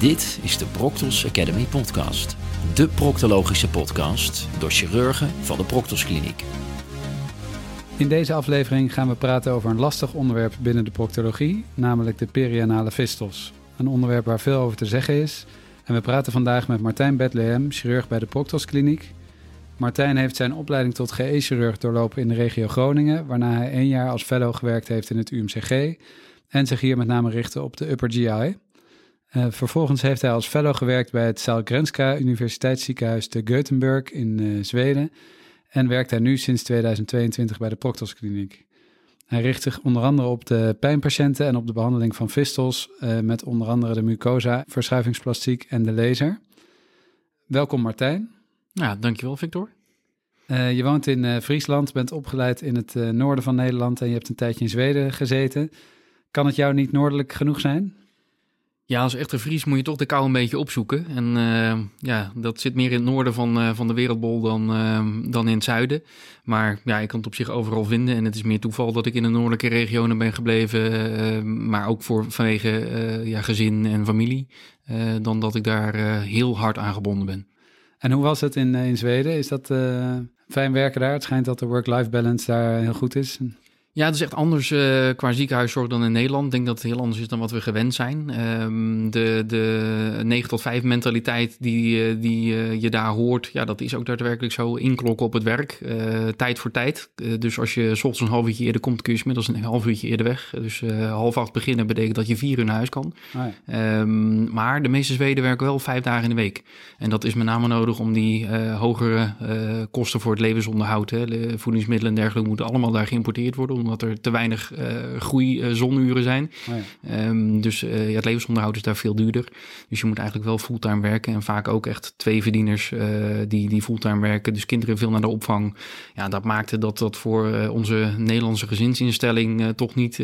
Dit is de Proctos Academy podcast. De proctologische podcast door chirurgen van de Proctos Kliniek. In deze aflevering gaan we praten over een lastig onderwerp binnen de proctologie, namelijk de perianale fistels. Een onderwerp waar veel over te zeggen is. En we praten vandaag met Martijn Bethlehem, chirurg bij de Proctos Kliniek. Martijn heeft zijn opleiding tot GE-chirurg doorlopen in de regio Groningen, waarna hij één jaar als fellow gewerkt heeft in het UMCG en zich hier met name richtte op de upper GI. Uh, vervolgens heeft hij als fellow gewerkt bij het Sahlgrenska Universiteitsziekenhuis te Gothenburg in uh, Zweden en werkt hij nu sinds 2022 bij de Proctos Kliniek. Hij richt zich onder andere op de pijnpatiënten en op de behandeling van fistels uh, met onder andere de mucosa, verschuivingsplastiek en de laser. Welkom Martijn. Ja, dankjewel Victor. Je woont in Friesland, bent opgeleid in het noorden van Nederland en je hebt een tijdje in Zweden gezeten. Kan het jou niet noordelijk genoeg zijn? Ja, als echte Fries moet je toch de kou een beetje opzoeken. En ja, dat zit meer in het noorden van, van de wereldbol dan, dan in het zuiden. Maar ja, ik kan het op zich overal vinden. En het is meer toeval dat ik in de noordelijke regionen ben gebleven. maar ook voor, vanwege ja, gezin en familie. dan dat ik daar heel hard aan gebonden ben. En hoe was het in, in Zweden? Is dat fijn werken daar? Het schijnt dat de work-life balance daar heel goed is. Ja, het is echt anders uh, qua ziekenhuiszorg dan in Nederland. Ik denk dat het heel anders is dan wat we gewend zijn. Um, de, de 9 tot 5 mentaliteit die, uh, die uh, je daar hoort, ja, dat is ook daadwerkelijk zo. Inklokken op het werk, tijd voor tijd. dus als je s ochtends een half uurtje eerder komt, kun je inmiddels een half uurtje eerder weg. Dus half acht beginnen betekent dat je vier uur naar huis kan. Oh ja. um, maar de meeste Zweden werken wel vijf dagen in de week. En dat is met name nodig om die hogere kosten voor het levensonderhoud, hè, voedingsmiddelen en dergelijke, moeten allemaal daar geïmporteerd worden omdat er te weinig uh, groei uh, zonuren zijn. Oh ja. um, dus uh, ja, het levensonderhoud is daar veel duurder. Dus je moet eigenlijk wel fulltime werken. En vaak ook echt twee verdieners die, die fulltime werken. Dus kinderen veel naar de opvang. Ja, dat maakte dat dat voor onze Nederlandse gezinsinstelling toch niet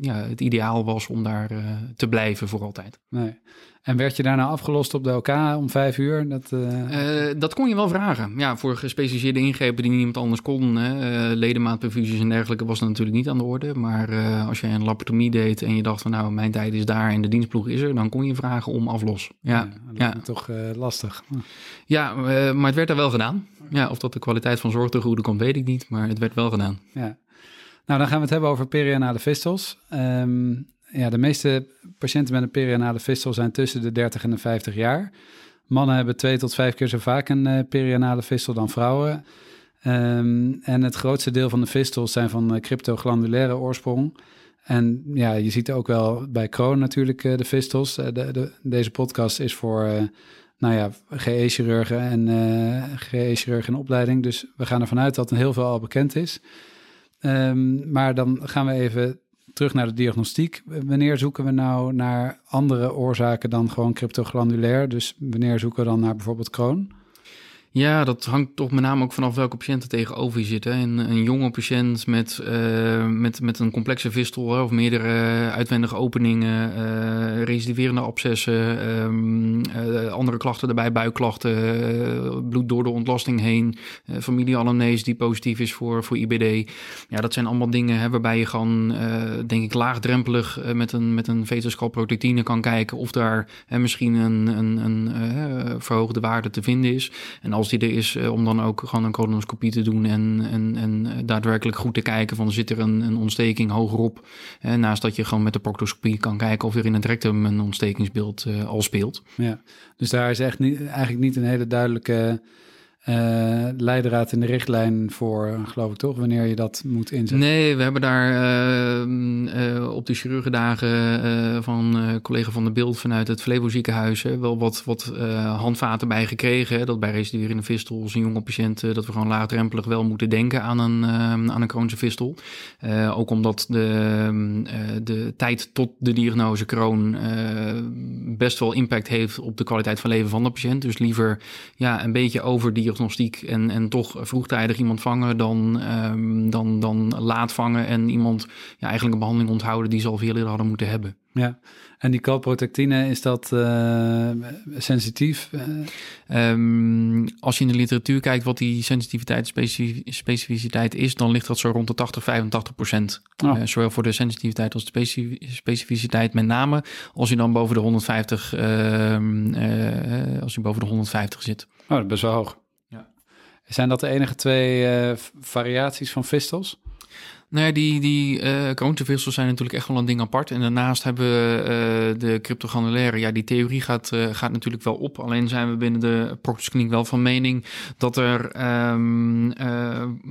ja, het ideaal was om daar te blijven voor altijd. Nee. En werd je daarna afgelost op de OK om vijf uur? Dat, uh... Uh, dat kon je wel vragen. Ja, voor gespecialiseerde ingrepen die niemand anders kon. Hè. Uh, ledemaatperfusies en dergelijke was dat natuurlijk niet aan de orde. Maar als je een laparotomie deed en je dacht van nou, mijn tijd is daar en de dienstploeg is er, dan kon je vragen om aflos. Ja, ja, ja. toch lastig. Ja, maar het werd daar wel gedaan. Ja, of dat de kwaliteit van zorg te goede komt, weet ik niet. Maar het werd wel gedaan. Ja. Nou, dan gaan we het hebben over perianale fistels. Um, ja, de meeste patiënten met een perianale fistel zijn tussen de 30 en de 50 jaar. Mannen hebben twee tot vijf keer zo vaak een uh, perianale fistel dan vrouwen. Um, en het grootste deel van de fistels zijn van uh, cryptoglandulaire oorsprong. En ja, je ziet ook wel bij Crohn natuurlijk uh, de fistels. De, de, deze podcast is voor nou ja, GE-chirurgen en GE-chirurgen in opleiding. Dus we gaan ervan uit dat heel veel al bekend is. Um, maar dan gaan we even terug naar de diagnostiek. Wanneer zoeken we nou naar andere oorzaken dan gewoon cryptoglandulair? Dus wanneer zoeken we dan naar bijvoorbeeld Crohn? Ja, dat hangt toch met name ook vanaf welke patiënten tegenover je zitten. Een, een jonge patiënt met, uh, met, met een complexe vistel of meerdere uitwendige openingen, uh, recidiverende abscessen, um, uh, andere klachten erbij, buikklachten, bloed door de ontlasting heen, familieanamnese die positief is voor, voor IBD. Ja, dat zijn allemaal dingen hè, waarbij je gewoon, denk ik, laagdrempelig met een, met een kan kijken of daar misschien een, een, een verhoogde waarde te vinden is. En als die er is, eh, om dan ook gewoon een colonoscopie te doen en, en, en daadwerkelijk goed te kijken van zit er een, een ontsteking hogerop. Eh, naast dat je gewoon met de proctoscopie kan kijken of er in het rectum een ontstekingsbeeld al speelt. Ja, dus daar is echt niet, eigenlijk niet een hele duidelijke uh, leidraad in de richtlijn voor, geloof ik toch, wanneer je dat moet inzetten? Nee, we hebben daar uh, uh, op de chirurgendagen van collega van de Beeld vanuit het Flevo ziekenhuis wel wat, wat handvaten bij gekregen. Dat bij residuerende fistels, een jonge patiënt, dat we gewoon laagdrempelig wel moeten denken aan een, aan een chronische fistel. ook omdat de, de tijd tot de diagnose kroon best wel impact heeft op de kwaliteit van leven van de patiënt. Dus liever ja, een beetje over die diagnostiek en, en toch vroegtijdig iemand vangen dan, ehm, dan, dan laat vangen en iemand ja, eigenlijk een behandeling onthouden die ze al veel eerder hadden moeten hebben. Ja, en die calprotectine, is dat uh, sensitief? Um, als je in de literatuur kijkt wat die sensitiviteit specif specificiteit is, dan ligt dat zo rond de 80, 85 procent. Oh. Uh, zowel voor de sensitiviteit als de specificiteit met name als je dan boven de 150, uh, als je boven de 150 zit. Oh, dat is best wel hoog. Zijn dat de enige twee variaties van fistels? Nou ja, die, die uh, zijn natuurlijk echt wel een ding apart. En daarnaast hebben we uh, de cryptogranulaire. Ja, die theorie gaat, gaat natuurlijk wel op. Alleen zijn we binnen de proctoskliniek wel van mening dat er um,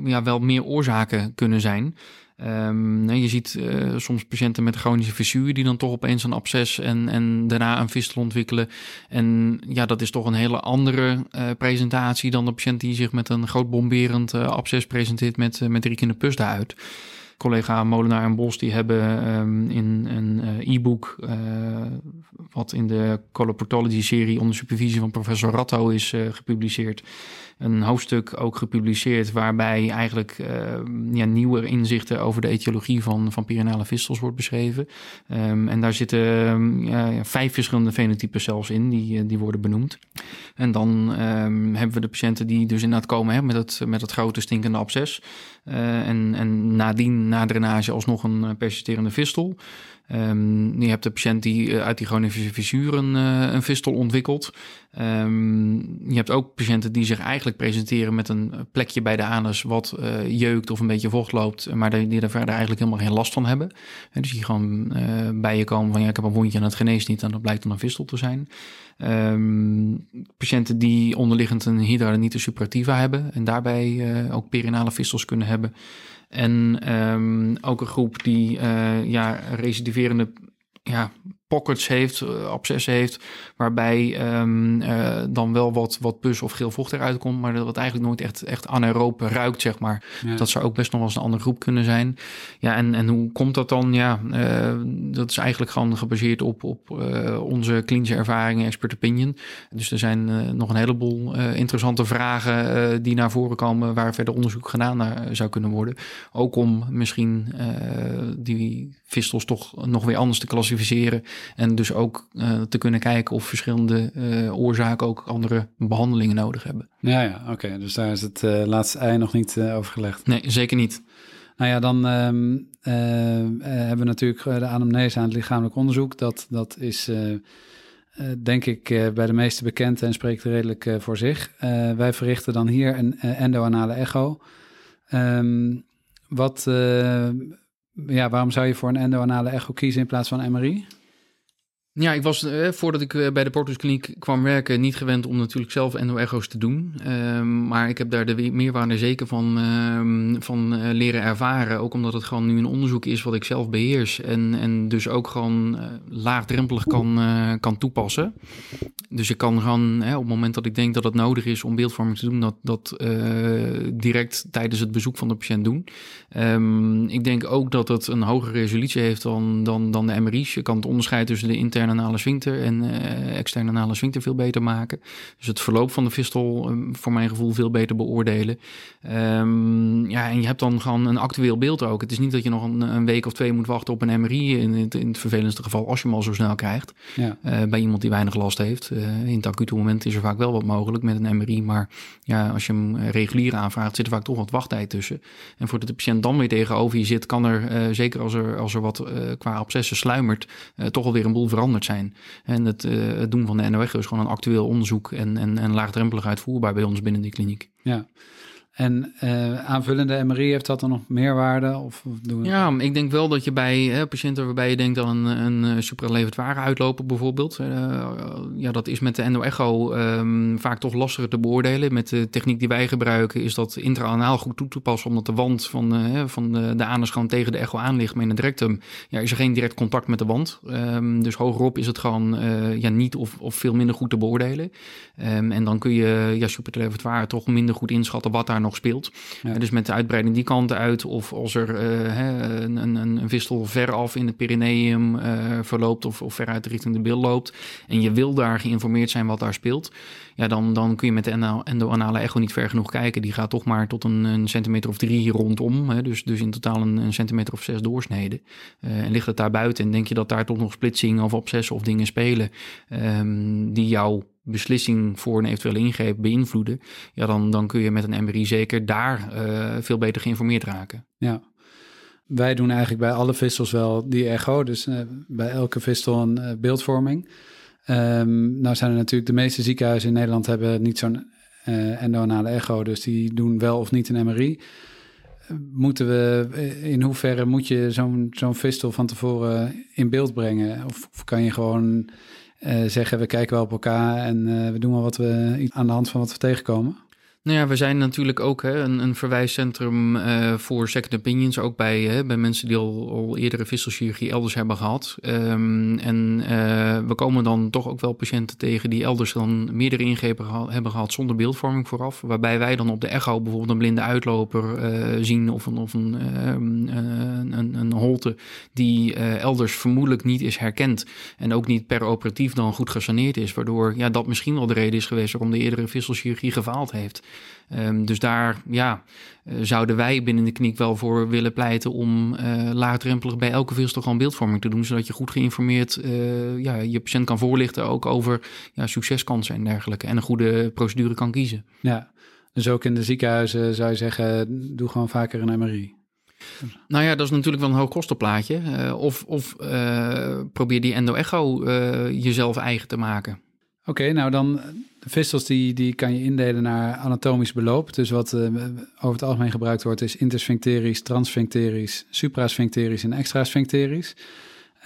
ja, wel meer oorzaken kunnen zijn. Um, je ziet uh, soms patiënten met chronische fissuur die dan toch opeens een absces en, en daarna een fistel ontwikkelen. En ja, dat is toch een hele andere uh, presentatie dan de patiënt die zich met een groot bomberend uh, absces presenteert met, met drie keer de pus daaruit collega Molenaar en Bos die hebben um, in een uh, e-book, uh, wat in de Coloportology-serie onder supervisie van professor Ratto is uh, gepubliceerd, een hoofdstuk ook gepubliceerd waarbij eigenlijk ja, nieuwe inzichten over de etiologie van, van vistels wordt beschreven. Um, en daar zitten vijf verschillende fenotypes zelfs in, die, die worden benoemd. En dan hebben we de patiënten die dus inderdaad komen hè, met, het, met het grote stinkende absces. en, en nadien na drainage alsnog een eh, persisterende fistel. Um, je hebt de patiënt die eh, uit die chronische fissuur een, uh, een fistel ontwikkelt. Um, je hebt ook patiënten die zich eigenlijk presenteren met een plekje bij de anus wat jeukt of een beetje vocht loopt, maar die, er verder eigenlijk helemaal geen last van hebben. En dus die gewoon bij je komen van ja, ik heb een wondje en het geneest niet en dat blijkt dan een fistel te zijn. Um, patiënten die onderliggend een hydradenitis suppurativa hebben en daarbij ook perinale fistels kunnen hebben. En um, ook een groep die uh, ja, recidiverende ja, pockets heeft, uh, abscessen heeft, waarbij um, uh, dan wel wat, wat pus of geel vocht eruit komt, maar dat het eigenlijk nooit echt, echt anaeroop ruikt, zeg maar. Dat zou ook best nog wel eens een andere groep kunnen zijn. Ja, en, en hoe komt dat dan? Ja, uh, dat is eigenlijk gewoon gebaseerd op, op onze klinische ervaringen, expert opinion. Dus er zijn nog een heleboel interessante vragen die naar voren komen waar verder onderzoek gedaan naar zou kunnen worden. Ook om misschien die vistels toch nog weer anders te klassificeren en dus ook uh, te kunnen kijken of verschillende uh, oorzaken ook andere behandelingen nodig hebben. Ja, ja oké. Dus daar is het uh, laatste ei nog niet over gelegd. Nee, zeker niet. Nou ja, dan um, hebben we natuurlijk de anamnese aan het lichamelijk onderzoek. Dat, dat is denk ik bij de meeste bekend en spreekt redelijk voor zich. wij verrichten dan hier een endoanale echo. Um, wat, ja, waarom zou je voor een endoanale echo kiezen in plaats van MRI? Ja, ik was eh, voordat ik eh, bij de Portus Kliniek kwam werken niet gewend om natuurlijk zelf endo-echo's te doen. Um, maar ik heb daar de meerwaarde zeker van, um, van uh, leren ervaren. Ook omdat het gewoon nu een onderzoek is wat ik zelf beheers. En, en dus ook gewoon laagdrempelig kan, kan toepassen. Dus ik kan gewoon op het moment dat ik denk dat het nodig is om beeldvorming te doen, dat, dat direct tijdens het bezoek van de patiënt doen. Um, ik denk ook dat het een hogere resolutie heeft dan, dan, dan de MRI's. Je kan het onderscheid tussen de interne anale sphincter en uh, externe anale sphincter veel beter maken. Dus het verloop van de fistel um, voor mijn gevoel veel beter beoordelen. Um, ja, en je hebt dan gewoon een actueel beeld ook. Het is niet dat je nog een, een week of twee moet wachten op een MRI in het, in het vervelendste geval als je hem al zo snel krijgt. Ja. Uh, bij iemand die weinig last heeft. Uh, in het acute moment is er vaak wel wat mogelijk met een MRI, maar ja, als je hem regulier aanvraagt zit er vaak toch wat wachttijd tussen. En voordat de patiënt dan weer tegenover je zit, kan er, zeker als er, als er wat qua abscessen sluimert, toch alweer een boel veranderen zijn. En het, uh, het doen van de NOECHO is gewoon een actueel onderzoek en, en, en laagdrempelig uitvoerbaar bij ons binnen die kliniek. Ja. En uh, aanvullende MRI, heeft dat dan nog meerwaarde? Of, of doen ja, ik denk wel dat je bij hè, patiënten waarbij je denkt aan een, een eh, supralevend waren uitlopen bijvoorbeeld. Uh, ja, dat is met de endo-echo um, vaak toch lastiger te beoordelen. Met de techniek die wij gebruiken is dat intraanaal goed toe te passen. Omdat de wand van, uh, van de, de anus gewoon tegen de echo aan ligt. Maar in het rectum ja, is er geen direct contact met de wand. Um, dus hogerop is het gewoon ja, niet of, of veel minder goed te beoordelen. Um, en dan kun je ja, supralevend waren toch minder goed inschatten wat daar nog nog speelt. dus met de uitbreiding die kant uit, of als er een, een, een vistel veraf in het Pyreneeum verloopt of, of veruit richting de bil loopt. En je wil daar geïnformeerd zijn wat daar speelt. Ja, dan, dan kun je met de endo-anale echo niet ver genoeg kijken. Die gaat toch maar tot een, een centimeter of drie rondom. Hè, dus, dus in totaal een, een centimeter of zes doorsneden. en ligt het daar buiten en denk je dat daar toch nog splitsing of obsessen of dingen spelen um, die jouw beslissing voor een eventuele ingreep beïnvloeden, ja, dan, dan kun je met een MRI zeker daar uh, veel beter geïnformeerd raken. Ja. Wij doen eigenlijk bij alle vistels wel die echo, dus uh, bij elke vistel een uh, beeldvorming. Um, nou zijn er natuurlijk de meeste ziekenhuizen in Nederland hebben niet zo'n endoanale echo, dus die doen wel of niet een MRI moeten we, in hoeverre moet je zo'n zo'n vistel van tevoren in beeld brengen? Of, kan je gewoon zeggen, we kijken wel op elkaar en uh, we doen wel wat we aan de hand van wat we tegenkomen? Nou ja, we zijn natuurlijk ook hè, een, een verwijscentrum uh, voor second opinions, ook bij, hè, bij mensen die al, al eerdere visselchirurgie elders hebben gehad. Um, en uh, we komen dan toch ook wel patiënten tegen die elders dan meerdere ingrepen hebben gehad zonder beeldvorming vooraf. Waarbij wij dan op de echo bijvoorbeeld een blinde uitloper uh, zien of een, of een, ehm, een, een, holte die elders vermoedelijk niet is herkend. En ook niet per operatief dan goed gesaneerd is. Waardoor ja, dat misschien wel de reden is geweest waarom de eerdere visselchirurgie gefaald heeft. Um, dus daar ja, uh, zouden wij binnen de kliniek wel voor willen pleiten om uh, laagdrempelig bij elke veelstel gewoon beeldvorming te doen, zodat je goed geïnformeerd uh, ja, je patiënt kan voorlichten ook over ja, succeskansen en dergelijke en een goede procedure kan kiezen. Ja, dus ook in de ziekenhuizen zou je zeggen, doe gewoon vaker een MRI. Nou ja, dat is natuurlijk wel een hoog kostenplaatje. Uh, of of probeer die endo-echo jezelf eigen te maken. Oké, nou dan de vistels die, die kan je indelen naar anatomisch beloop. Dus wat uh, over het algemeen gebruikt wordt is intersphincterisch, transsphincterisch, suprasphincterisch en extrasphincterisch.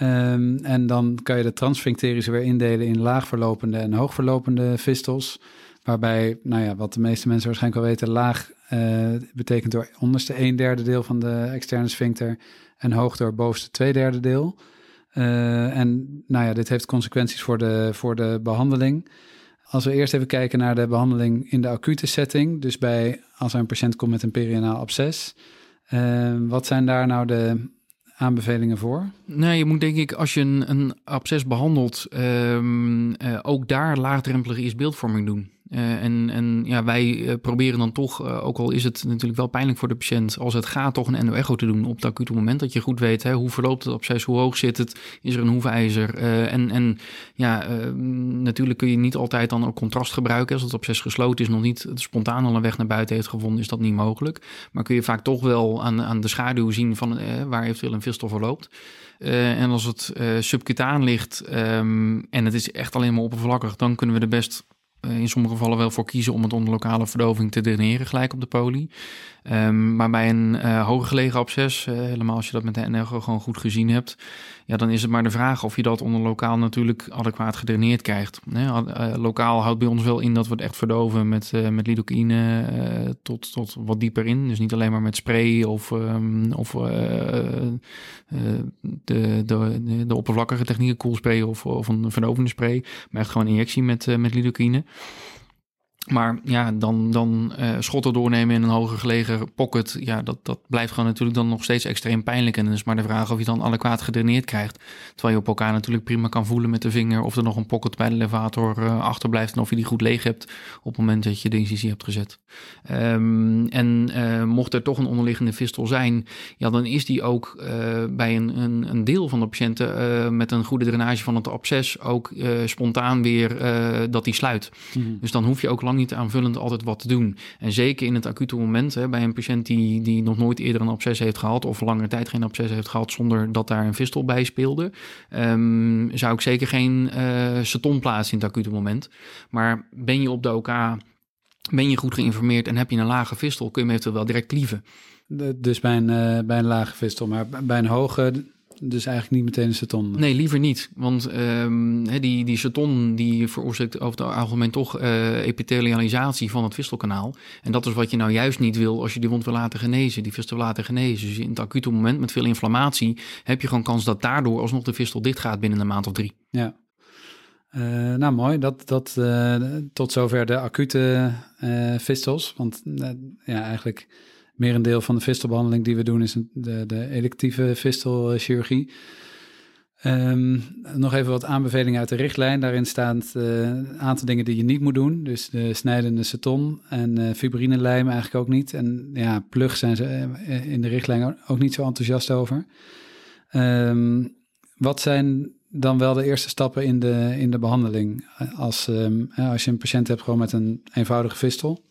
Um, en dan kan je de transsphincterische weer indelen in laagverlopende en hoogverlopende vistels. Waarbij, nou ja, wat de meeste mensen waarschijnlijk wel weten, laag uh, betekent door onderste een derde deel van de externe sphincter en hoog door bovenste twee derde deel. Uh, en nou ja, dit heeft consequenties voor de, voor de behandeling. Als we eerst even kijken naar de behandeling in de acute setting, dus bij als er een patiënt komt met een perianaal absces, uh, wat zijn daar nou de aanbevelingen voor? Nee, je moet denk ik als je een, een absces behandelt, um, uh, ook daar laagdrempelige is beeldvorming doen. Uh, en, en ja, wij uh, proberen dan toch, uh, ook al is het natuurlijk wel pijnlijk voor de patiënt, als het gaat, toch een endo-echo te doen op het acute moment. Dat je goed weet hè, hoe verloopt het absces, hoe hoog zit het, is er een hoefijzer. en, en ja, natuurlijk kun je niet altijd dan ook contrast gebruiken. Als het absces gesloten is, nog niet spontaan al een weg naar buiten heeft gevonden, is dat niet mogelijk. Maar kun je vaak toch wel aan, aan de schaduw zien van waar eventueel een vistel verloopt. en als het subcutaan ligt um, en het is echt alleen maar oppervlakkig, dan kunnen we er best eh, in sommige gevallen wel voor kiezen om het onder lokale verdoving te dreneren gelijk op de poli. Um, maar bij een uh, hoger gelegen absces, uh, helemaal als je dat met de NRGO gewoon goed gezien hebt, ja, dan is het maar de vraag of je dat onder lokaal natuurlijk adequaat gedraineerd krijgt. Uh, lokaal houdt bij ons wel in dat we het echt verdoven met, met lidocaïne tot, tot wat dieper in. Dus niet alleen maar met spray of, um, of de, de, de, de, oppervlakkige technieken, koelspray of, of een verdovende spray, maar echt gewoon injectie met, met lidocaïne. Maar ja, dan, dan uh, schotten doornemen in een hoger gelegen pocket, ja, dat, dat blijft gewoon natuurlijk dan nog steeds extreem pijnlijk. En dan is maar de vraag of je dan adequaat gedraineerd krijgt. Terwijl je op elkaar natuurlijk prima kan voelen met de vinger of er nog een pocket bij de levator uh, achterblijft en of je die goed leeg hebt op het moment dat je de incisie hebt gezet. Um, en uh, mocht er toch een onderliggende fistel zijn, ja, dan is die ook bij een, een, een, deel van de patiënten met een goede drainage van het absces ook spontaan weer dat die sluit. Mm -hmm. Dus dan hoef je ook lang niet aanvullend altijd wat te doen. En zeker in het acute moment, hè, bij een patiënt die, die nog nooit eerder een absces heeft gehad of lange tijd geen absces heeft gehad zonder dat daar een vistel bij speelde, um, zou ik zeker geen uh, plaatsen in het acute moment. Maar ben je op de OK, ben je goed geïnformeerd en heb je een lage vistel, kun je hem eventueel wel direct klieven. Dus bij een, uh, bij een lage vistel, maar bij een hoge dus eigenlijk niet meteen een seton? Nee, liever niet. Want um, die, die seton die veroorzaakt over het algemeen toch uh, epithelialisatie van het vistelkanaal. En dat is wat je nou juist niet wil als je die wond wil laten genezen, die vistel wil laten genezen. Dus in het acute moment met veel inflammatie heb je gewoon kans dat daardoor alsnog de vistel dicht gaat binnen een maand of drie. Ja. Uh, nou, mooi. Dat, dat, uh, tot zover de acute uh, fistels. Want ja, eigenlijk merendeel van de fistelbehandeling die we doen is de, de electieve fistelchirurgie. Um, nog even wat aanbevelingen uit de richtlijn. Daarin staan een aantal dingen die je niet moet doen. Dus de snijdende ceton en fibrinelijm eigenlijk ook niet. En ja, plug zijn ze in de richtlijn ook niet zo enthousiast over. Um, wat zijn dan wel de eerste stappen in de, in de behandeling? Als, um, als je een patiënt hebt gewoon met een eenvoudige fistel?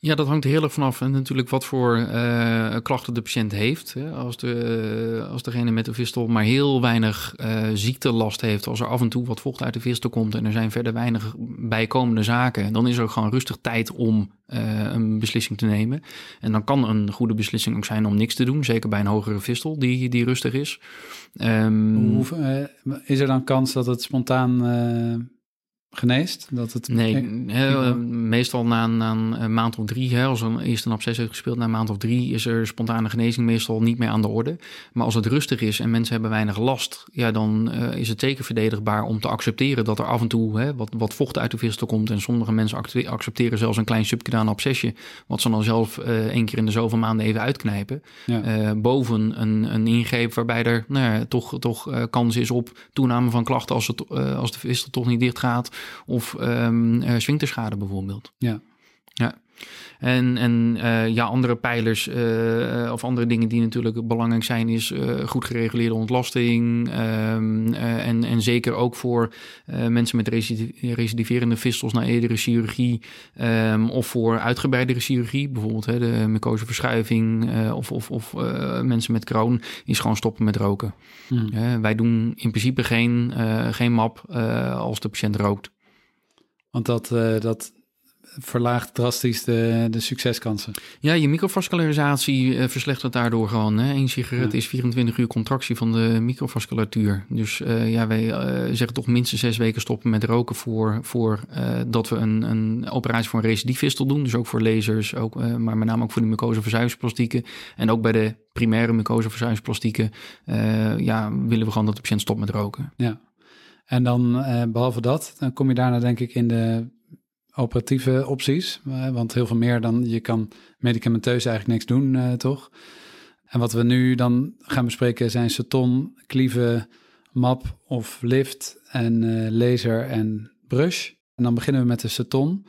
Ja, dat hangt heel erg vanaf. En natuurlijk wat voor uh, klachten de patiënt heeft. Als, de, als degene met de fistel maar heel weinig uh, ziektelast heeft, als er af en toe wat vocht uit de fistel komt en er zijn verder weinig bijkomende zaken, dan is er gewoon rustig tijd om een beslissing te nemen. En dan kan een goede beslissing ook zijn om niks te doen, zeker bij een hogere fistel die, die rustig is. Um, Hoe, is er dan kans dat het spontaan geneest? Dat het... Nee, he, meestal na, na, een maand of drie, hè, als er eerst een absces heeft gespeeld, na een maand of drie is er spontane genezing meestal niet meer aan de orde. Maar als het rustig is en mensen hebben weinig last, ja, dan uh, is het zeker verdedigbaar om te accepteren dat er af en toe hè, wat, wat vocht uit de vistel komt. En sommige mensen accepteren zelfs een klein subcutaneus abscesje, wat ze dan zelf uh, één keer in de zoveel maanden even uitknijpen. Ja. Uh, boven een, een ingreep waarbij er nou ja, toch, toch kans is op toename van klachten als, het, als de vistel toch niet dicht gaat of um, uh, bijvoorbeeld. Ja. Ja. En, en uh, ja, andere pijlers uh, of andere dingen die natuurlijk belangrijk zijn, is uh, goed gereguleerde ontlasting. Um, en, en zeker ook voor mensen met recidiverende vistels na eerdere chirurgie. Um, of voor uitgebreidere chirurgie, bijvoorbeeld hè, de mucoseverschuiving of, of, of mensen met kroon, is gewoon stoppen met roken. Hmm. wij doen in principe geen, geen map als de patiënt rookt. Want dat, dat verlaagt drastisch de, de succeskansen. Ja, je microvascularisatie uh, verslechtert daardoor gewoon. Hè. Eén sigaret is 24 uur contractie van de microvasculatuur. Dus uh, ja, wij zeggen toch minstens zes weken stoppen met roken voor, voor dat we een, een operatie voor een recidiefistel doen. Dus ook voor lasers, ook, maar met name ook voor de mucoseverzuivingsplastieken. En ook bij de primaire mucoseverzuivingsplastieken ja, willen we gewoon dat de patiënt stopt met roken. Ja. En dan behalve dat, dan kom je daarna denk ik in de operatieve opties. Uh, want heel veel meer dan je kan medicamenteus eigenlijk niks doen, uh, toch? En wat we nu dan gaan bespreken zijn ceton, klieven, map of lift en laser en brush. En dan beginnen we met de ceton.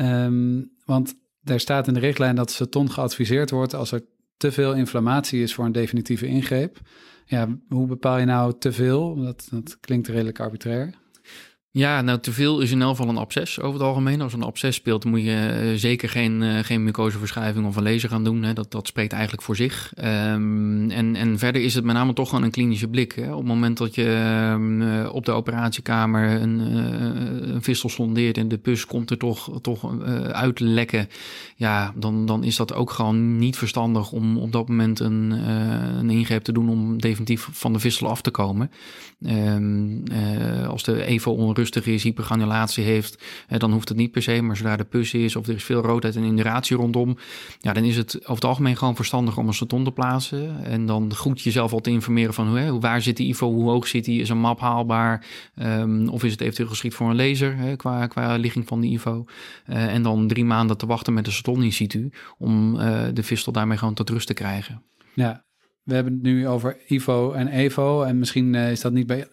Um, want er staat in de richtlijn dat ceton geadviseerd wordt als er te veel inflammatie is voor een definitieve ingreep. Ja, hoe bepaal je nou te veel? Dat, dat klinkt redelijk arbitrair. Ja, nou te veel is in elk geval een absces over het algemeen. Als een absces speelt, moet je uh, zeker geen, uh, geen mucoseverschuiving of een laser gaan doen. Hè. Dat, dat spreekt eigenlijk voor zich. Um, en, en verder is het met name toch gewoon een klinische blik. Hè. Op het moment dat je uh, op de operatiekamer een, een vistel sondeert en de pus komt er toch, toch uit lekken. Ja, dan, dan is dat ook gewoon niet verstandig om op dat moment een, een ingreep te doen om definitief van de vistel af te komen. Um, als de even onrustig rustig is, hypergranulatie heeft, eh, dan hoeft het niet per se. Maar zodra de pus is of er is veel roodheid en induratie rondom, ja, dan is het over het algemeen gewoon verstandig om een staton te plaatsen. En dan goed jezelf al te informeren van hoe, waar zit die IVO, hoe hoog zit die, is een map haalbaar, um, of is het eventueel geschikt voor een laser hè, qua, qua ligging van die IVO. Uh, en dan drie maanden te wachten met de staton in situ om uh, de vistel daarmee gewoon tot rust te krijgen. Ja, we hebben het nu over IVO en EVO. En misschien uh, is dat niet bij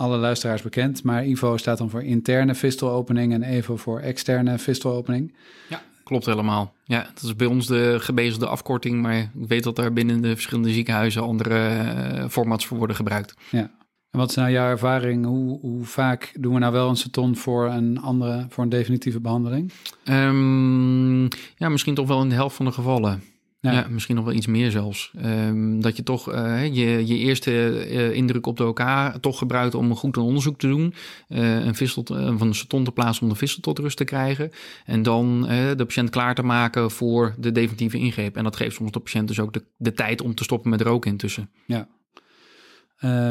alle luisteraars bekend. Maar IVO staat dan voor interne vistelopening en EVO voor externe vistelopening. Ja, klopt helemaal. Ja, dat is bij ons de gebezigde afkorting, maar ik weet dat er binnen de verschillende ziekenhuizen andere uh, formats voor worden gebruikt. Ja. En wat is nou jouw ervaring? Hoe, hoe vaak doen we nou wel een seton voor een andere, voor een definitieve behandeling? Um, ja, misschien toch wel in de helft van de gevallen. Ja. misschien nog wel iets meer zelfs. Um, dat je toch uh, je, je eerste uh, indruk op de OK toch gebruikt om een goed een onderzoek te doen. Uh, een vissel van een seton te plaatsen om de vissel tot rust te krijgen. En dan de patiënt klaar te maken voor de definitieve ingreep. En dat geeft soms de patiënt dus ook de, de tijd om te stoppen met roken intussen. Ja.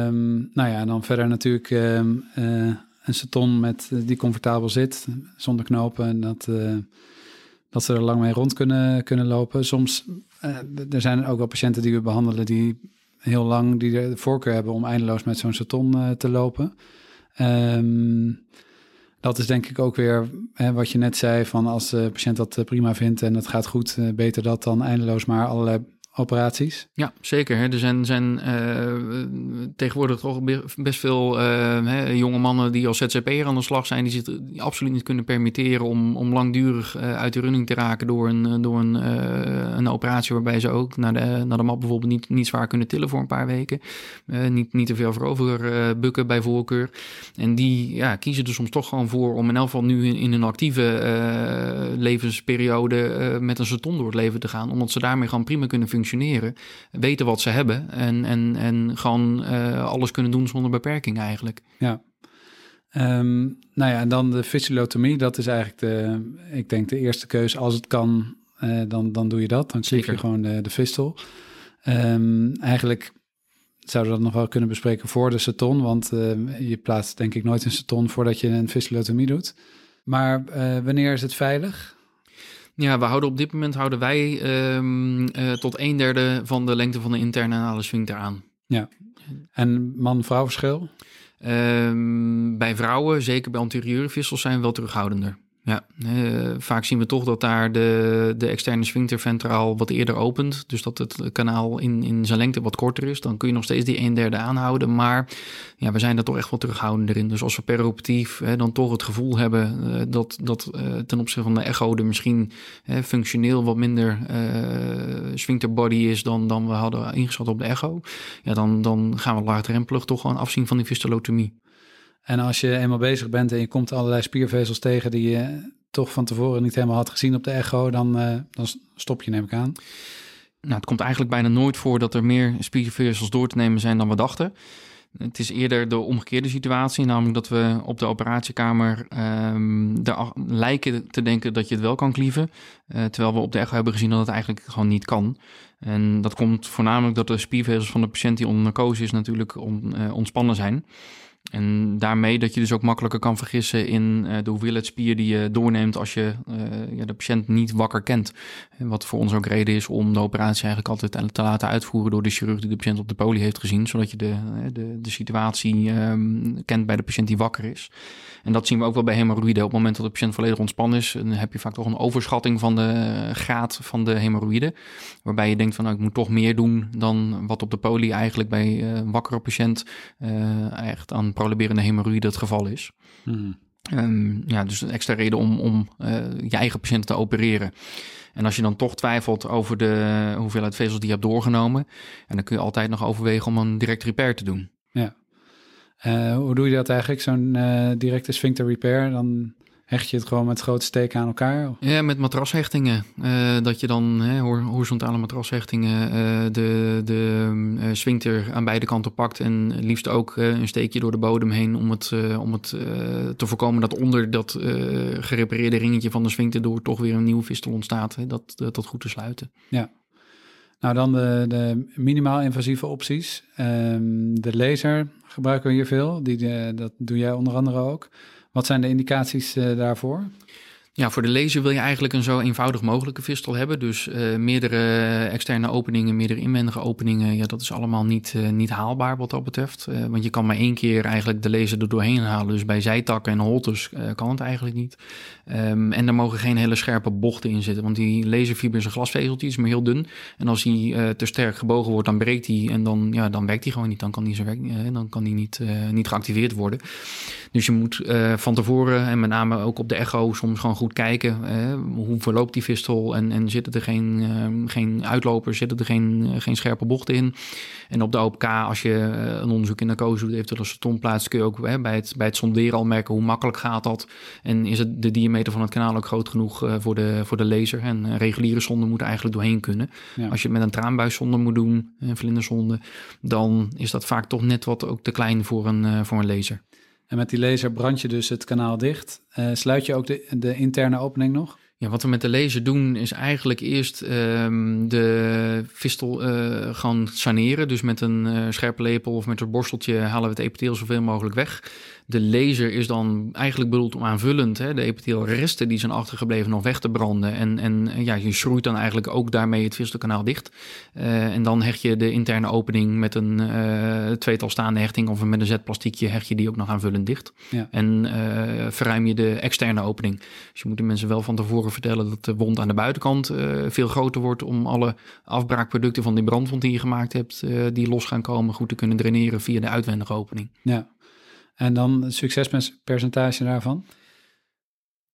Um, nou ja, en dan verder natuurlijk um, een seton met, die comfortabel zit, zonder knopen. En dat dat ze er lang mee rond kunnen, kunnen lopen. Soms, uh, er zijn ook wel patiënten die we behandelen die heel lang die de voorkeur hebben om eindeloos met zo'n saton uh, te lopen. Ehm, dat is denk ik ook weer hè, wat je net zei: van als de patiënt dat prima vindt en het gaat goed, beter dat dan eindeloos maar allerlei operaties. Ja, zeker. Hè. Er zijn, zijn uh, tegenwoordig toch best veel uh, hè, jonge mannen die als ZZP'er aan de slag zijn, die zich absoluut niet kunnen permitteren om, om langdurig uh, uit de running te raken door een, door een, een operatie waarbij ze ook naar de, naar de map bijvoorbeeld niet, niet zwaar kunnen tillen voor een paar weken. niet, niet te veel voorover bukken bij voorkeur. En die ja, kiezen er soms toch gewoon voor om in elk geval nu in, in een actieve levensperiode met een seton door het leven te gaan, omdat ze daarmee gewoon prima kunnen functioneren functioneren, weten wat ze hebben en, en, en gewoon uh, alles kunnen doen zonder beperking eigenlijk. Ja. Um, nou ja, en dan de fysiotomie, dat is eigenlijk de, ik denk de eerste keuze. Als het kan, uh, dan, dan doe je dat. Dan zie je gewoon de, de fistel. Um, eigenlijk zouden we dat nog wel kunnen bespreken voor de seton, want uh, je plaatst denk ik nooit een seton voordat je een fysiotomie doet. Maar wanneer is het veilig? Ja, we houden op dit moment houden wij um, uh, tot een derde van de lengte van de interne anale sphincter aan. Ja. En man-vrouw verschil? Um, bij vrouwen, zeker bij anterieure vissels, zijn we wel terughoudender. Ja, uh, vaak zien we toch dat daar de, de externe sphincter ventraal wat eerder opent. Dus dat het kanaal in, in zijn lengte wat korter is. Dan kun je nog steeds die een derde aanhouden. Maar ja, we zijn daar toch echt wel terughoudender in. Dus als we hè, dan toch het gevoel hebben uh, dat, dat uh, ten opzichte van de echo er misschien functioneel wat minder sphincter body is dan, dan we hadden ingeschat op de echo. Ja, dan, dan gaan we laagdrempelig toch gewoon afzien van die fistulotomie. En als je eenmaal bezig bent en je komt allerlei spiervezels tegen die je toch van tevoren niet helemaal had gezien op de echo, dan, uh, dan stop je, neem ik aan. Nou, het komt eigenlijk bijna nooit voor dat er meer spiervezels door te nemen zijn dan we dachten. Het is eerder de omgekeerde situatie, namelijk dat we op de operatiekamer er lijken te denken dat je het wel kan klieven, uh, terwijl we op de echo hebben gezien dat het eigenlijk gewoon niet kan. En dat komt voornamelijk dat de spiervezels van de patiënt die onder narcose is natuurlijk uh, ontspannen zijn. En daarmee dat je dus ook makkelijker kan vergissen in uh, de hoeveelheid spier die je doorneemt als je uh, ja, de patiënt niet wakker kent. En wat voor ons ook reden is om de operatie eigenlijk altijd te laten uitvoeren door de chirurg die de patiënt op de poli heeft gezien, zodat je de, de, de situatie um, kent bij de patiënt die wakker is. En dat zien we ook wel bij hemorroïden. Op het moment dat de patiënt volledig ontspannen is, dan heb je vaak toch een overschatting van de graad van de hemorroïden. Waarbij je denkt van nou, ik moet toch meer doen dan wat op de poli eigenlijk bij uh, wakkere patiënt echt aan proluberende hemorroïde het geval is. Hmm. Um, ja, dus een extra reden om, om uh, je eigen patiënt te opereren. En als je dan toch twijfelt over de hoeveelheid vezels die je hebt doorgenomen, en dan kun je altijd nog overwegen om een direct repair te doen. Ja. Uh, hoe doe je dat eigenlijk, zo'n uh, directe sphincter repair? Dan hecht je het gewoon met grote steken aan elkaar? Ja, met matrashechtingen. Uh, dat je dan hè, horizontale matrashechtingen uh, de, de uh, sphincter aan beide kanten pakt en liefst ook een steekje door de bodem heen om het, om het te voorkomen dat onder dat gerepareerde ringetje van de sphincter door toch weer een nieuwe fistel ontstaat. Hè, dat, dat, dat goed te sluiten. Ja. Nou, dan de, de minimaal invasieve opties. Um, de laser gebruiken we hier veel. Die, de, dat doe jij onder andere ook. Wat zijn de indicaties uh, daarvoor? Ja, voor de laser wil je eigenlijk een zo eenvoudig mogelijke fistel hebben. Dus uh, meerdere externe openingen, meerdere inwendige openingen. Ja, dat is allemaal niet, uh, niet haalbaar wat dat betreft. Uh, want je kan maar één keer eigenlijk de laser er doorheen halen. Dus bij zijtakken en holtes kan het eigenlijk niet. Um, en er mogen geen hele scherpe bochten in zitten. Want die laserfiber is een glasvezeltje, is maar heel dun. En als die te sterk gebogen wordt, dan breekt die. En dan, ja, dan werkt die gewoon niet. Dan kan die, werk, dan kan die niet, niet geactiveerd worden. Dus je moet van tevoren, en met name ook op de echo, soms gewoon goed kijken. Eh, hoe verloopt die fistel en, en zitten er geen, uh, geen uitlopers, zitten er geen, geen scherpe bochten in. En op de OPK, als je uh, een onderzoek in narcose doet, eventueel een ston plaatst, kun je ook hè, bij, het, bij het sonderen al merken hoe makkelijk gaat dat. En is het de diameter van het kanaal ook groot genoeg uh, voor, de, voor de laser. En reguliere zonden moeten eigenlijk doorheen kunnen. Ja. Als je het met een traanbuiszonde moet doen, een vlinderzonde, dan is dat vaak toch net wat ook te klein voor een, voor een laser. En met die laser brand je dus het kanaal dicht. Uh, sluit je ook de, de interne opening nog? Ja, wat we met de laser doen is eigenlijk eerst um, de fistel uh, gaan saneren. Dus met een uh, scherpe lepel of met een borsteltje halen we het epitheel zoveel mogelijk weg. De laser is dan eigenlijk bedoeld om aanvullend hè, de epithelialresten die zijn achtergebleven nog weg te branden. En, en ja, je schroeit dan eigenlijk ook daarmee het vistelkanaal dicht. Uh, en dan hecht je de interne opening met een uh, tweetal staande hechting of met een zetplastiekje hecht je die ook nog aanvullend dicht. Ja. En uh, verruim je de externe opening. Dus je moet de mensen wel van tevoren vertellen dat de wond aan de buitenkant veel groter wordt om alle afbraakproducten van die brandwond die je gemaakt hebt, die los gaan komen, goed te kunnen draineren via de uitwendige opening. Ja. En dan het succespercentage daarvan?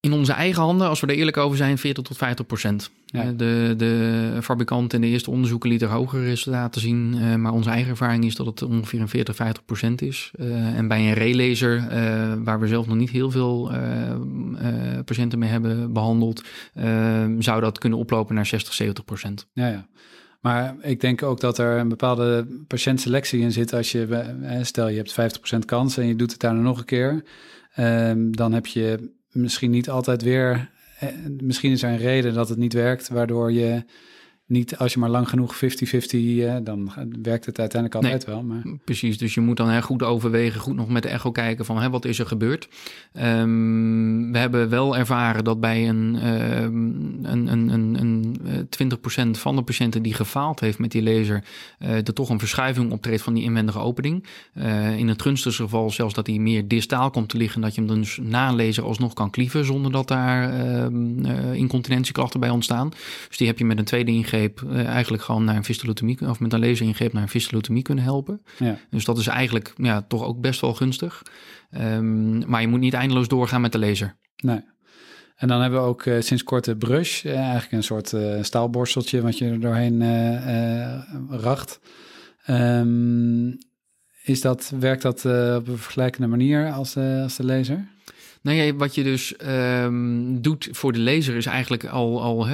In onze eigen handen, als we er eerlijk over zijn, 40 tot 50 procent. Ja. Eh, de, de fabrikant in de eerste onderzoeken lieten hogere resultaten zien. Uh, maar onze eigen ervaring is dat het ongeveer een 40, 50 procent is. Uh, en bij een relaser, waar we zelf nog niet heel veel patiënten mee hebben behandeld, zou dat kunnen oplopen naar 60, 70 procent. Ja, ja. Maar ik denk ook dat er een bepaalde patiëntselectie in zit. Als je, stel je hebt 50% kans en je doet het daar nog een keer, um, dan heb je misschien niet altijd weer. Eh, misschien is er een reden dat het niet werkt, waardoor je niet als je maar lang genoeg 50-50, uh, dan werkt het uiteindelijk altijd wel. Maar... Precies, dus je moet dan heel goed overwegen, goed nog met de echo kijken van hè, wat is er gebeurd. Um, we hebben wel ervaren dat bij een, uh, een, een, een, een 20% eh, van de patiënten die gefaald heeft met die laser, uh, er toch een verschuiving optreedt van die inwendige opening. Uh, in het gunstigste geval zelfs dat hij meer distaal komt te liggen, dat je hem dus na een laser alsnog kan klieven zonder dat daar ehm, incontinentieklachten bij ontstaan. Dus die heb je met een tweede ingreep uh, eigenlijk gewoon naar een fistulotomie of met een laseringreep naar een fistulotomie kunnen helpen. Ja. Dus dat is eigenlijk ja, toch ook best wel gunstig. Um, maar je moet niet eindeloos doorgaan met de laser. Nee. En dan hebben we ook uh, sinds kort de brush, uh, eigenlijk een soort staalborsteltje wat je er doorheen racht. Um, is dat, werkt dat op een vergelijkende manier als, als de laser? Nou ja, wat je dus um, doet voor de laser is eigenlijk al, al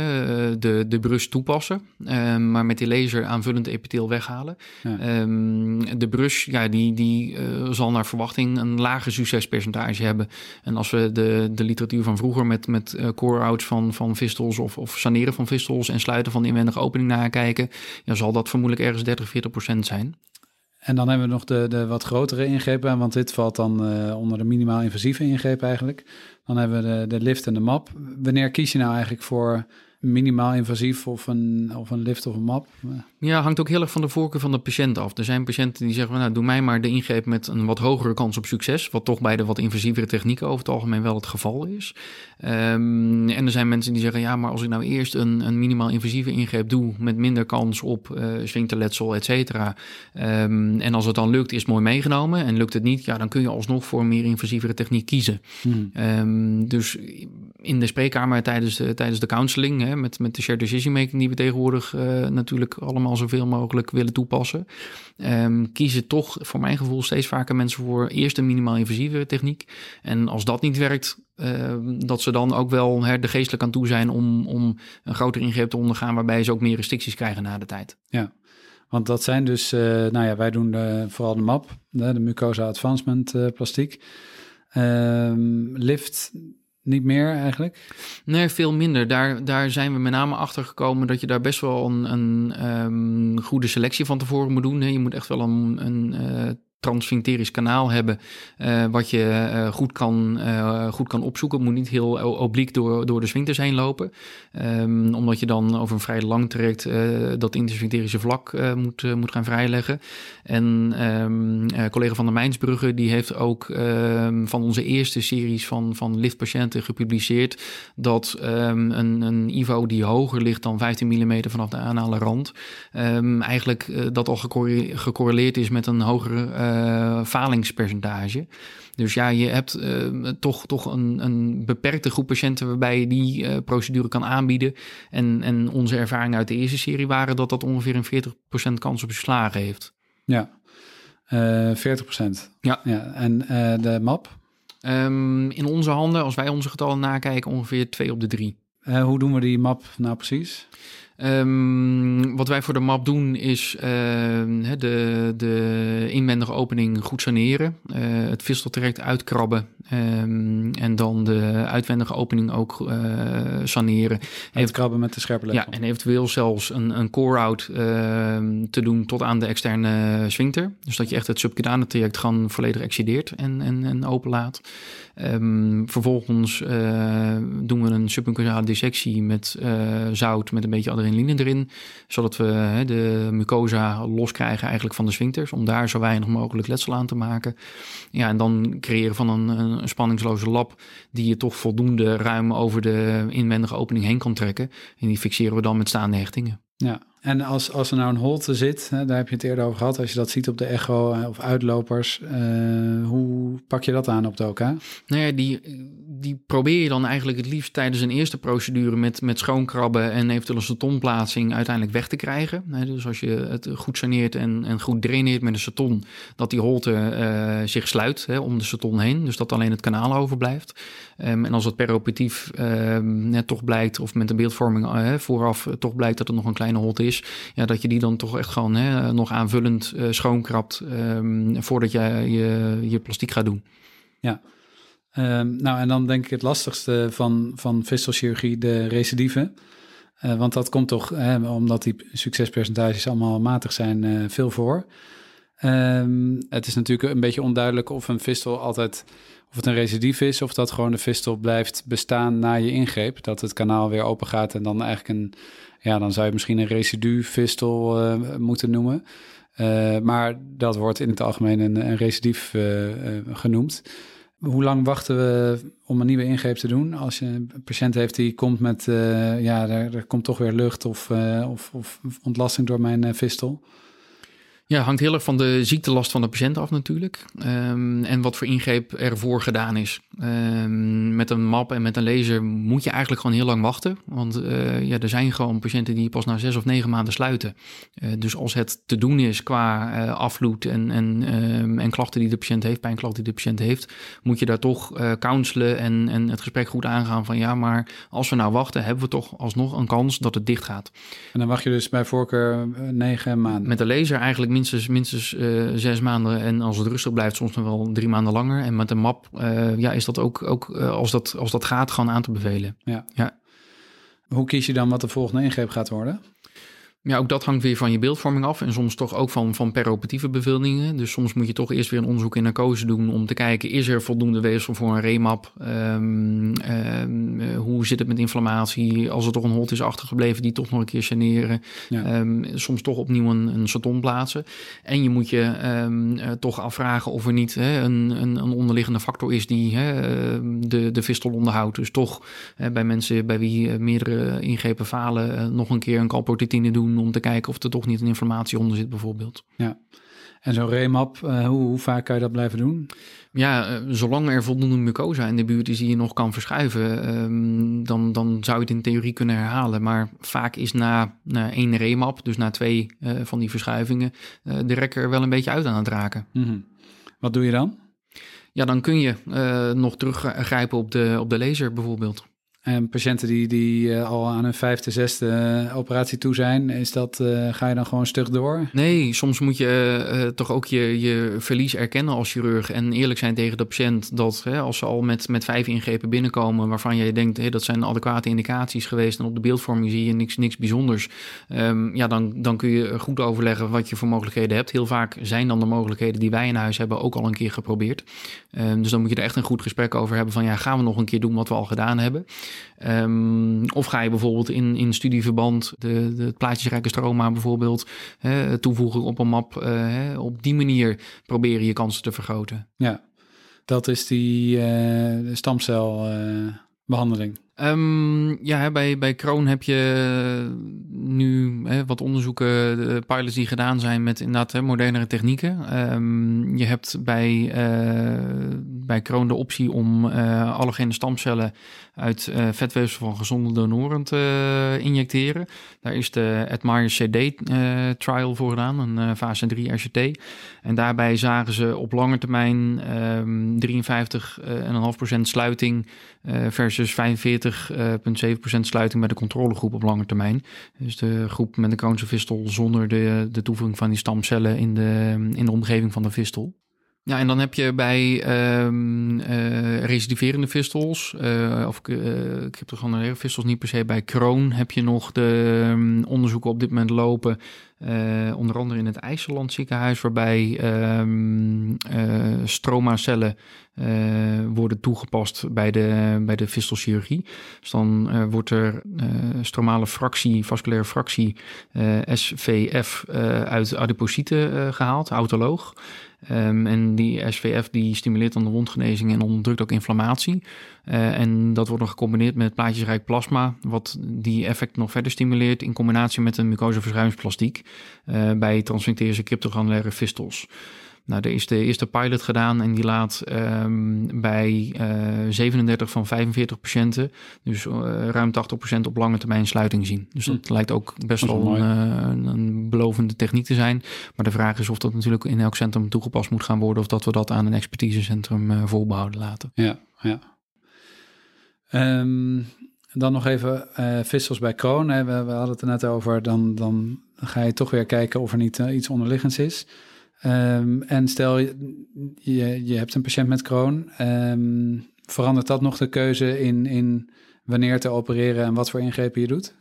de, de brus toepassen. Um, maar met die laser aanvullend epitheel weghalen. Ja. Um, de brus, ja, die, die uh, zal naar verwachting een lager succespercentage hebben. En als we de, de literatuur van vroeger met, met uh, core-outs van, van vistels of, of saneren van vistels en sluiten van de inwendige opening nakijken, ja, zal dat vermoedelijk ergens 30, 40 procent zijn. En dan hebben we nog de, de wat grotere ingrepen, want dit valt dan uh, onder de minimaal invasieve ingreep eigenlijk. Dan hebben we de, de lift en de map. Wanneer kies je nou eigenlijk voor minimaal invasief of een, of een lift of een map? Ja, hangt ook heel erg van de voorkeur van de patiënt af. Er zijn patiënten die zeggen, nou doe mij maar de ingreep met een wat hogere kans op succes, wat toch bij de wat invasievere technieken over het algemeen wel het geval is. Um, en er zijn mensen die zeggen, ja, maar als ik nou eerst een, een minimaal invasieve ingreep doe met minder kans op uh, sphincterletsel, et cetera. Um, en als het dan lukt, is het mooi meegenomen. En lukt het niet, ja, dan kun je alsnog voor een meer invasievere techniek kiezen. Hmm. Um, dus in de spreekkamer tijdens de, tijdens de counseling, hè, met, met de shared decision making die we tegenwoordig uh, natuurlijk allemaal zoveel mogelijk willen toepassen, um, kiezen toch voor mijn gevoel steeds vaker mensen voor eerst een minimaal invasieve techniek. En als dat niet werkt, uh, dat ze dan ook wel her, de geestelijk aan toe zijn om, om een grotere ingreep te ondergaan, waarbij ze ook meer restricties krijgen na de tijd. Ja. Want dat zijn dus, uh, nou ja, wij doen de, vooral de MAP, de, de mucosa advancement plastiek. Um, lift niet meer eigenlijk? Nee, veel minder. Daar, daar zijn we met name achter gekomen dat je daar best wel een, een um, goede selectie van tevoren moet doen. Je moet echt wel een, een uh, transfincterisch kanaal hebben, uh, wat je uh, goed, kan, uh, goed kan opzoeken. Het moet niet heel obliek door, door de sphincters heen lopen, um, omdat je dan over een vrij lang traject dat intersphincterische vlak moet, moet gaan vrijleggen. En um, collega van der Mijnsbrugge, die heeft ook um, van onze eerste series van, van liftpatiënten gepubliceerd dat een, een IVO die hoger ligt dan 15 mm vanaf de anale rand, eigenlijk dat al gecorreleerd is met een hogere uh, falingspercentage. Dus ja, je hebt uh, toch, toch een, een beperkte groep patiënten waarbij je die uh, procedure kan aanbieden. En, en onze ervaring uit de eerste serie waren dat dat ongeveer een 40% kans op slagen heeft. Ja, uh, 40%. Ja. ja. En de map? Um, in onze handen, als wij onze getallen nakijken, ongeveer 2 op de 3. hoe doen we die map nou precies? Um, wat wij voor de map doen is uh, de, de inwendige opening goed saneren. Uh, het visteltraject uitkrabben. Ehm, en dan de uitwendige opening ook saneren. Even krabben met de scherpe Ja, en eventueel zelfs een, een core-out ehm, te doen tot aan de externe sphincter. Dus dat je echt het subcutane traject gewoon volledig excideert en, en, en openlaat. Um, vervolgens doen we een submucosale dissectie met zout met een beetje adrenaline erin. Zodat we de mucosa loskrijgen eigenlijk van de sphincters. Om daar zo weinig mogelijk letsel aan te maken. Ja, en dan creëren van een, een spanningsloze lap die je toch voldoende ruim over de inwendige opening heen kan trekken. En die fixeren we dan met staande hechtingen. Ja, en als, als er nou een holte zit, hè, daar heb je het eerder over gehad, als je dat ziet op de echo of uitlopers, uh, hoe pak je dat aan op de OK? Nou ja, die, die probeer je dan eigenlijk het liefst tijdens een eerste procedure met, met schoonkrabben en eventueel een satonplaatsing uiteindelijk weg te krijgen. Dus als je het goed saneert en, en goed draineert met een saton, dat die holte uh, zich sluit hè, om de saton heen, dus dat alleen het kanaal overblijft. Um, en als het peroperatief um, net toch blijkt, of met de beeldvorming uh, vooraf toch blijkt dat er nog een kleine holte is, ja, dat je die dan toch echt gewoon hè, nog aanvullend uh, schoonkrabt um, voordat je, je je plastiek gaat doen. Ja, nou en dan denk ik het lastigste van, van de recidive. Uh, want dat komt toch, hè, omdat die succespercentages allemaal matig zijn, veel voor. Um, het is natuurlijk een beetje onduidelijk of een fistel altijd, of het een recidief is, of dat gewoon de fistel blijft bestaan na je ingreep. Dat het kanaal weer open gaat en dan eigenlijk een, ja, dan zou je misschien een residu-fistel uh, moeten noemen. Uh, maar dat wordt in het algemeen een, een recidief uh, genoemd. Hoe lang wachten we om een nieuwe ingreep te doen? Als je een patiënt heeft die komt met, ja, er, komt toch weer lucht of, of, of ontlasting door mijn fistel. Ja, hangt heel erg van de ziektelast van de patiënt af natuurlijk. Um, en wat voor ingreep ervoor gedaan is. Um, met een map en met een laser moet je eigenlijk gewoon heel lang wachten. Want uh, ja, er zijn gewoon patiënten die pas na zes of negen maanden sluiten. Uh, dus als het te doen is qua uh, afvloed en, en, um, en klachten die de patiënt heeft, pijnklachten die de patiënt heeft, moet je daar toch counselen en, en het gesprek goed aangaan van ja, maar als we nou wachten, hebben we toch alsnog een kans dat het dicht gaat. En dan wacht je dus bij voorkeur negen maanden? Met de laser eigenlijk minstens, minstens uh, zes maanden. En als het rustig blijft, soms nog wel drie maanden langer. En met een map uh, ja, is dat ook, ook uh, als, dat, als dat gaat, gewoon aan te bevelen. Ja. ja. Hoe kies je dan wat de volgende ingreep gaat worden? Ja, ook dat hangt weer van je beeldvorming af en soms toch ook van, van peroperatieve bevindingen. Dus soms moet je toch eerst weer een onderzoek in narcose doen om te kijken, is er voldoende weefsel voor een remap? Um, um, hoe zit het met inflammatie? Als er toch een holt is achtergebleven, die toch nog een keer saneren. Ja. Um, soms toch opnieuw een, een saton plaatsen. En je moet je uh, toch afvragen of er niet hè, een, een, een, onderliggende factor is die hè, de, de fistel onderhoudt. Dus toch bij mensen bij wie meerdere ingrepen falen, nog een keer een calprotectine doen om te kijken of er toch niet een inflammatie onder zit bijvoorbeeld. Ja. En zo'n remap, uh, hoe, hoe, vaak kan je dat blijven doen? Ja, uh, zolang er voldoende mucosa in de buurt is die je nog kan verschuiven, um, dan, dan zou je het in theorie kunnen herhalen. Maar vaak is na, na één remap, dus na twee uh, van die verschuivingen, de rekker wel een beetje uit aan het raken. Mm -hmm. Wat doe je dan? Ja, dan kun je nog teruggrijpen op de, op de laser bijvoorbeeld. En patiënten die, die uh, al aan hun vijfde, zesde uh, operatie toe zijn, is dat, uh, ga je dan gewoon stug door? Nee, soms moet je toch ook je, je verlies erkennen als chirurg en eerlijk zijn tegen de patiënt dat hè, als ze al met, met vijf ingrepen binnenkomen waarvan je denkt hey, dat zijn adequate indicaties geweest en op de beeldvorming zie je niks, niks bijzonders, um, ja, dan, dan kun je goed overleggen wat je voor mogelijkheden hebt. Heel vaak zijn dan de mogelijkheden die wij in huis hebben ook al een keer geprobeerd. Um, dus dan moet je er echt een goed gesprek over hebben van ja, gaan we nog een keer doen wat we al gedaan hebben? Um, of ga je bijvoorbeeld in, in studieverband de, de, het plaatjesrijke stroma bijvoorbeeld toevoegen op een map. Hè, op die manier proberen je kansen te vergroten. Ja, dat is die uh, stamcelbehandeling. Um, ja, bij, bij Kroon heb je nu hè, wat onderzoeken, de pilots die gedaan zijn met inderdaad hè, modernere technieken. Um, je hebt bij, uh, bij Kroon de optie om uh, allogene stamcellen uit vetweefsel van gezonde donoren te injecteren. Daar is de Admire CD-trial voor gedaan, een fase 3 RCT. En daarbij zagen ze op lange termijn um, 53,5% sluiting versus 45 20,7% sluiting bij de controlegroep op lange termijn. Dus de groep met de Crohnse vistel zonder de, de toevoeging van die stamcellen in de, in de omgeving van de vistel. Ja, en dan heb je bij um, uh, recidiverende vistels, uh, of uh, vistels niet per se bij kroon, heb je nog de um, onderzoeken op dit moment lopen, onder andere in het IJsseland ziekenhuis, waarbij um, stromacellen worden toegepast bij de, bij de fistelchirurgie. Dus dan wordt er stromale fractie, vasculaire fractie, SVF, uit adiposieten gehaald, autoloog. Um, en die SVF die stimuleert dan de wondgenezing en onderdrukt ook inflammatie. En dat wordt nog gecombineerd met plaatjesrijk plasma, wat die effect nog verder stimuleert in combinatie met een mucoseverzuimingsplastiek uh, bij transvecteurische cryptogranulaire fistels. Nou, er is de eerste pilot gedaan en die laat um, bij uh, eh, 37 van 45 patiënten, dus uh, ruim 80% op lange termijn sluiting zien. Dus dat hm. lijkt ook best wel een, uh, een, belovende techniek te zijn. Maar de vraag is of dat natuurlijk in elk centrum toegepast moet gaan worden of dat we dat aan een expertisecentrum voorbehouden laten. Ja, ja. Um, dan nog even vissels bij kroon. We, we, hadden het er net over. Dan, dan ga je toch weer kijken of er niet iets onderliggends is. Um, en stel je, je hebt een patiënt met kroon, um, verandert dat nog de keuze in, in wanneer te opereren en wat voor ingrepen je doet?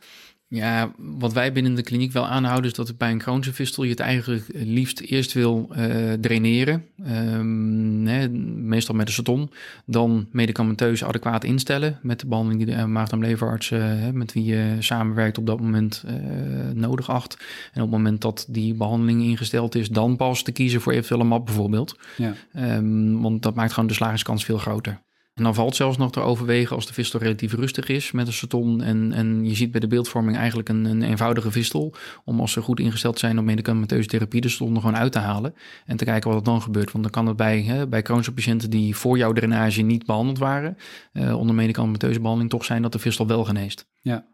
Ja, wat wij binnen de kliniek wel aanhouden is dat het bij een Crohnse fistel je het eigenlijk liefst eerst wil uh, draineren. Um, hè, meestal met een saton. Dan medicamenteus adequaat instellen met de behandeling die de maag-darm-leverarts uh, met wie je samenwerkt op dat moment uh, nodig acht. En op het moment dat die behandeling ingesteld is, dan pas te kiezen voor eventueel een map bijvoorbeeld. Ja. Um, want dat maakt gewoon de slagingskans veel groter. Dan valt zelfs nog te overwegen als de vistel relatief rustig is met een saton. En, en je ziet bij de beeldvorming eigenlijk een, een eenvoudige vistel. Om als ze goed ingesteld zijn om medicamenteuze therapie de saton er gewoon uit te halen. En te kijken wat er dan gebeurt. Want dan kan het bij, hè, bij chronische patiënten die voor jouw drainage niet behandeld waren. Uh, onder medicamenteuze behandeling toch zijn dat de vistel wel geneest. Ja.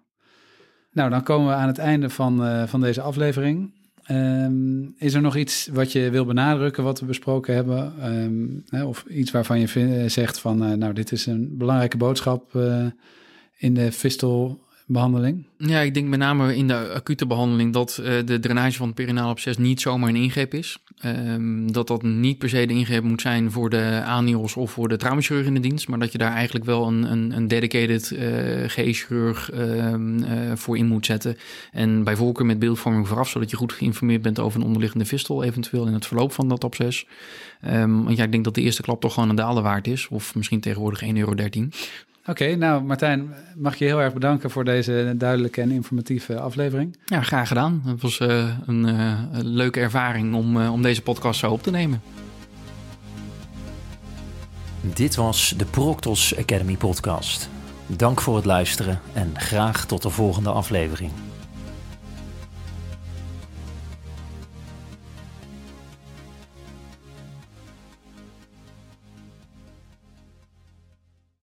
Nou, dan komen we aan het einde van, uh, van deze aflevering. Um, is er nog iets wat je wil benadrukken, wat we besproken hebben? Um, hè, of iets waarvan je zegt van, uh, nou, dit is een belangrijke boodschap uh, in de fistel behandeling? Ja, ik denk met name in de acute behandeling dat uh, de drainage van het perinaal absces niet zomaar een ingreep is. Um, dat dat niet per se de ingreep moet zijn voor de anios of voor de traumachirurg in de dienst, maar dat je daar eigenlijk wel een, een, een dedicated uh, eh, GE-chirurg um, uh, voor in moet zetten. En bij voorkeur met beeldvorming vooraf, zodat je goed geïnformeerd bent over een onderliggende fistel, eventueel in het verloop van dat absces. Um, want ja, ik denk dat de eerste klap toch gewoon een daalde waard is, of misschien tegenwoordig 1,13 euro. Oké, nou Martijn, mag je heel erg bedanken voor deze duidelijke en informatieve aflevering. Ja, graag gedaan. Het was uh, een, uh, leuke ervaring om, uh, om deze podcast zo op te nemen. Dit was de Proctos Academy podcast. Dank voor het luisteren en graag tot de volgende aflevering.